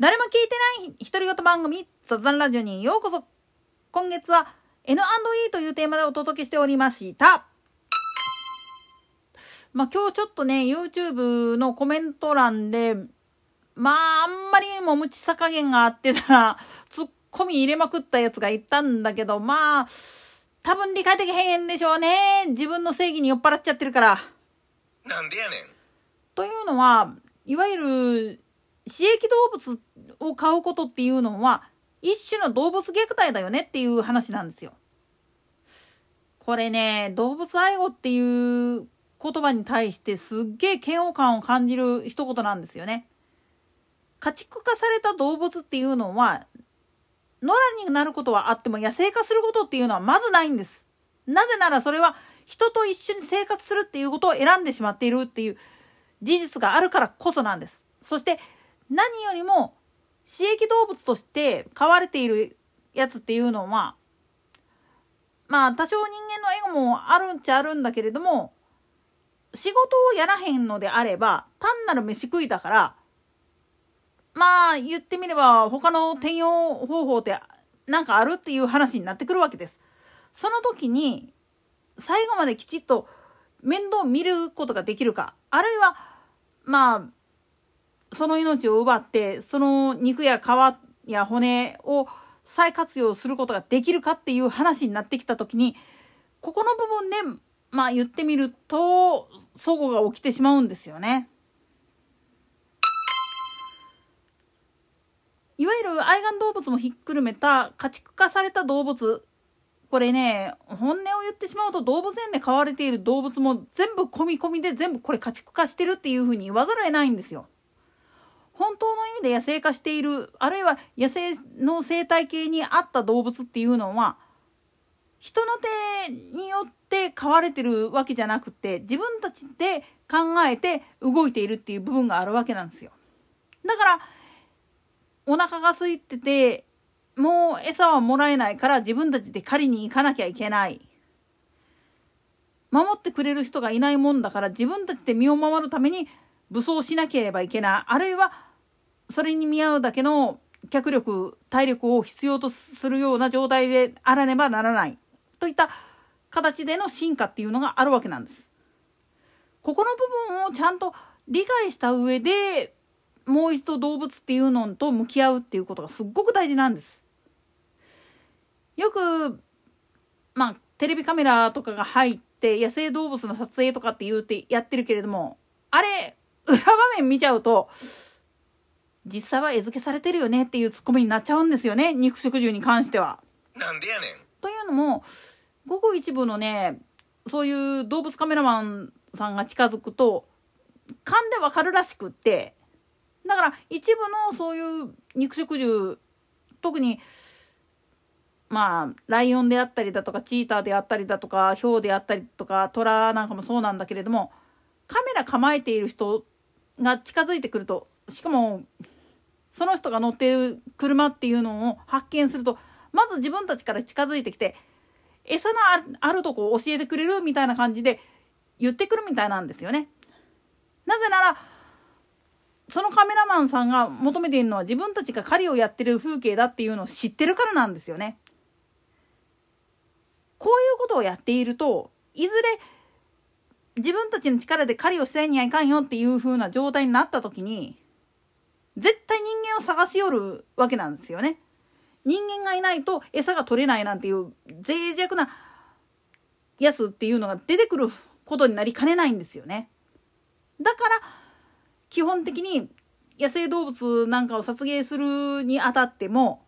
誰も聞いてない独り言番組雑談ラジオにようこそ。今月は N&E というテーマでお届けしておりました。まあ今日ちょっとね YouTube のコメント欄でまああんまりにも無知さ加減があってたツッコミ入れまくったやつがいたんだけどまあ多分理解できへんでしょうね。自分の正義に酔っ払っちゃってるから。なんでやねん。というのはいわゆる刺激動物を飼うことっていうのは一種の動物虐待だよねっていう話なんですよ。これね動物愛護っていう言葉に対してすっげえ嫌悪感を感じる一言なんですよね。家畜化された動物っていうのは野良になることはあっても野生化することっていうのはまずないんです。なぜならそれは人と一緒に生活するっていうことを選んでしまっているっていう事実があるからこそなんです。そして何よりも刺激動物として飼われているやつっていうのはまあ多少人間のエゴもあるんちゃあるんだけれども仕事をやらへんのであれば単なる飯食いだからまあ言ってみれば他の転用方法ってなんかあるっていう話になってくるわけです。その時に最後まできちっと面倒見ることができるかあるいはまあその命を奪ってその肉や皮や骨を再活用することができるかっていう話になってきた時にここの部分でまあ言ってみると齟齬が起きてしまうんですよね。いわゆる愛玩動物もひっくるめた家畜化された動物これね本音を言ってしまうと動物園で飼われている動物も全部込み込みで全部これ家畜化してるっていうふうに言わざるを得ないんですよ。本当の意味で野生化しているあるいは野生の生態系に合った動物っていうのは人の手によって飼われてるわけじゃなくて自分たちで考えて動いているっていう部分があるわけなんですよ。だからお腹が空いててもう餌はもらえないから自分たちで狩りに行かなきゃいけない。守ってくれる人がいないもんだから自分たちで身を守るために武装しなければいけないあるいはそれに見合うだけの脚力体力を必要とするような状態であらねばならないといった形での進化っていうのがあるわけなんです。ここの部分をちゃんと理解した上でもう一度動物っていうのと向き合うっていうことがすっごく大事なんです。よくまあテレビカメラとかが入って野生動物の撮影とかって言うてやってるけれどもあれ裏場面見ちゃうと実際は餌付けされてるよねっていうツッコミになっちゃうんですよね肉食獣に関しては。なんでやねん。というのもごく一部のねそういう動物カメラマンさんが近づくと勘でわかるらしくってだから一部のそういう肉食獣特にまあライオンであったりだとかチーターであったりだとかヒョウであったりとかトラなんかもそうなんだけれどもカメラ構えている人が近づいてくるとしかもその人が乗っている車っていうのを発見するとまず自分たちから近づいてきて餌のあるとこを教えてくれるみたいな感じで言ってくるみたいなんですよね。なぜならそのカメラマンさんが求めているのは自分たちが狩りをやってる風景だっていうのを知ってるからなんですよね。こういうことをやっているといずれ自分たちの力で狩りをせんにはいかんよっていう風な状態になった時に探し寄るわけなんですよね。人間がいないと餌が取れないなんていう脆弱なやつっていうのが出てくることになりかねないんですよね。だから基本的に野生動物なんかを殺害するにあたっても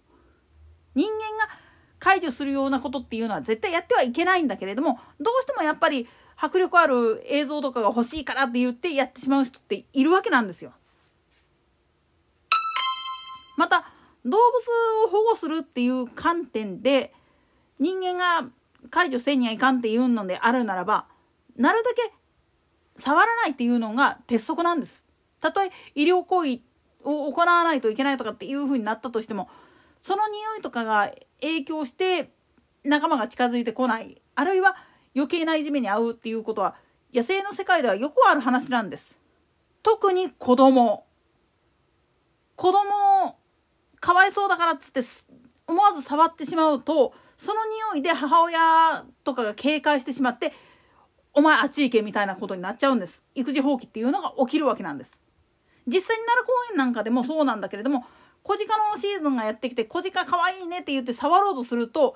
人間が解除するようなことっていうのは絶対やってはいけないんだけれどもどうしてもやっぱり迫力ある映像とかが欲しいからって言ってやってしまう人っているわけなんですよ。また動物を保護するっていう観点で人間が解除せんにはいかんっていうのであるならばなるだけ触らないっていうのが鉄則なんです。たとえ医療行為を行わないといけないとかっていうふうになったとしてもその匂いとかが影響して仲間が近づいてこないあるいは余計ないじめに遭うっていうことは野生の世界ではよくある話なんです。特に子供。子供かわいそうだからっつって思わず触ってしまうとその匂いで母親とかが警戒してしまってお前あっち行けみたいなことになっちゃうんです。育児放棄っていうのが起きるわけなんです。実際に奈良公園なんかでもそうなんだけれども小鹿のシーズンがやってきて小鹿かわいいねって言って触ろうとすると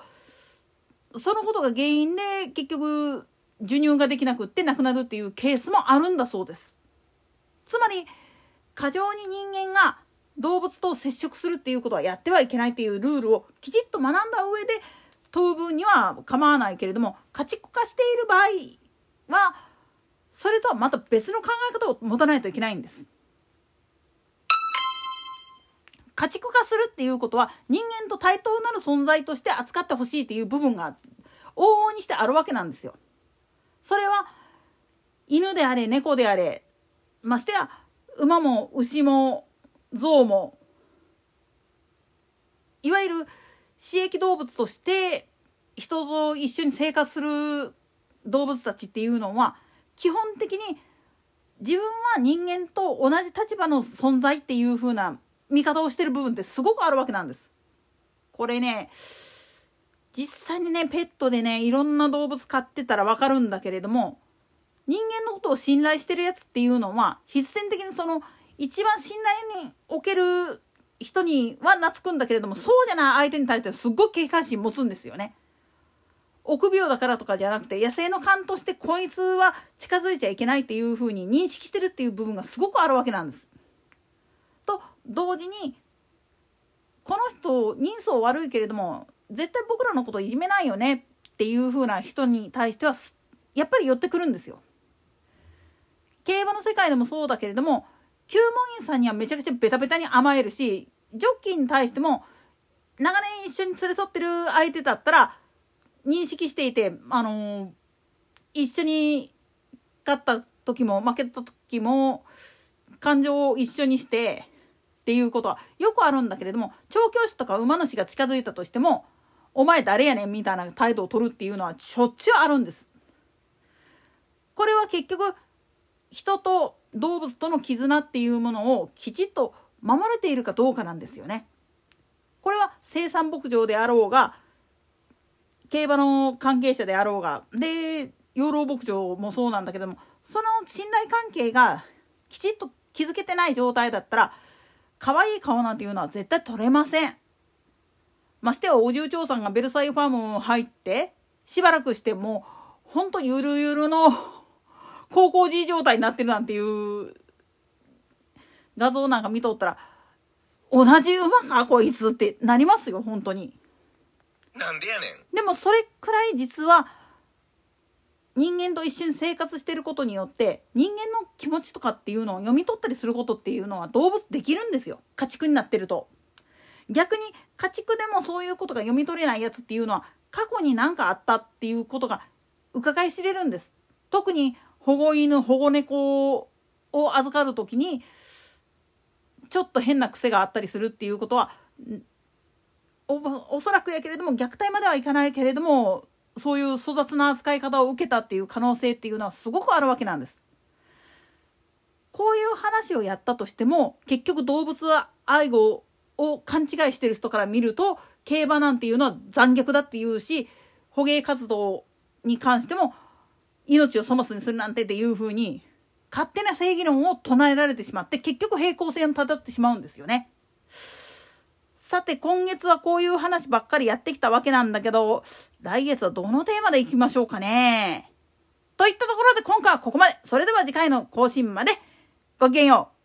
そのことが原因で結局授乳ができなくって亡くなるっていうケースもあるんだそうです。つまり過剰に人間が動物と接触するっていうことはやってはいけないっていうルールをきちっと学んだ上で問う分には構わないけれども家畜化している場合はそれとはまた別の考え方を持たないといけないんです。家畜化するっていうことは人間と対等なる存在として扱ってほしいっていう部分が往々にしてあるわけなんですよ。それは犬であれ猫であれましてや馬も牛も象もいわゆる私益動物として人と一緒に生活する動物たちっていうのは基本的に自分は人間と同じ立場の存在っていう風な見方をしてる部分ってすごくあるわけなんです。これね実際にねペットでねいろんな動物飼ってたら分かるんだけれども人間のことを信頼してるやつっていうのは必然的にその一番信頼における人には懐くんだけれどもそうじゃない相手に対してはすっごい警戒心持つんですよね。臆病だからとかじゃなくて野生の勘としてこいつは近づいちゃいけないっていうふうに認識してるっていう部分がすごくあるわけなんです。と同時にこの人人相悪いけれども絶対僕らのこといじめないよねっていう風な人に対してはやっぱり寄ってくるんですよ。競馬の世界でもそうだけれども厩門員さんにはめちゃくちゃベタベタに甘えるしジョッキーに対しても長年一緒に連れ添ってる相手だったら認識していてあのー、一緒に勝った時も負けた時も感情を一緒にしてっていうことはよくあるんだけれども調教師とか馬主が近づいたとしても「お前誰やねん」みたいな態度を取るっていうのはしょっちゅうあるんです。これは結局人と動物との絆っていうものをきちっと守れているかどうかなんですよね。これは生産牧場であろうが競馬の関係者であろうがで養老牧場もそうなんだけどもその信頼関係がきちっと築けてない状態だったら可愛い顔なんていうのは絶対撮れません。ましてやお重長さんがベルサイユファーム入ってしばらくしてもうほんとゆるゆるの高校児状態になってるなんていう画像なんか見とったら同じ馬かこいつってなりますよ本当に。なんでやねん。でもそれくらい実は人間と一緒に生活してることによって人間の気持ちとかっていうのを読み取ったりすることっていうのは動物できるんですよ家畜になってると。逆に家畜でもそういうことが読み取れないやつっていうのは過去に何かあったっていうことが伺い知れるんです。特に保護犬保護猫を預かる時にちょっと変な癖があったりするっていうことはおおそらくやけれども虐待まではいかないけれどもそういう粗雑な扱い方を受けたっていう可能性っていうのはすごくあるわけなんです。こういう話をやったとしても結局動物は愛護を勘違いしてる人から見ると競馬なんていうのは残虐だっていうし捕鯨活動に関しても命を粗末にするなんてっていうふうに勝手な正義論を唱えられてしまって結局平行線をたどってしまうんですよね。さて今月はこういう話ばっかりやってきたわけなんだけど、来月はどのテーマでいきましょうかね。といったところで今回はここまで。それでは次回の更新まで。ごきげんよう。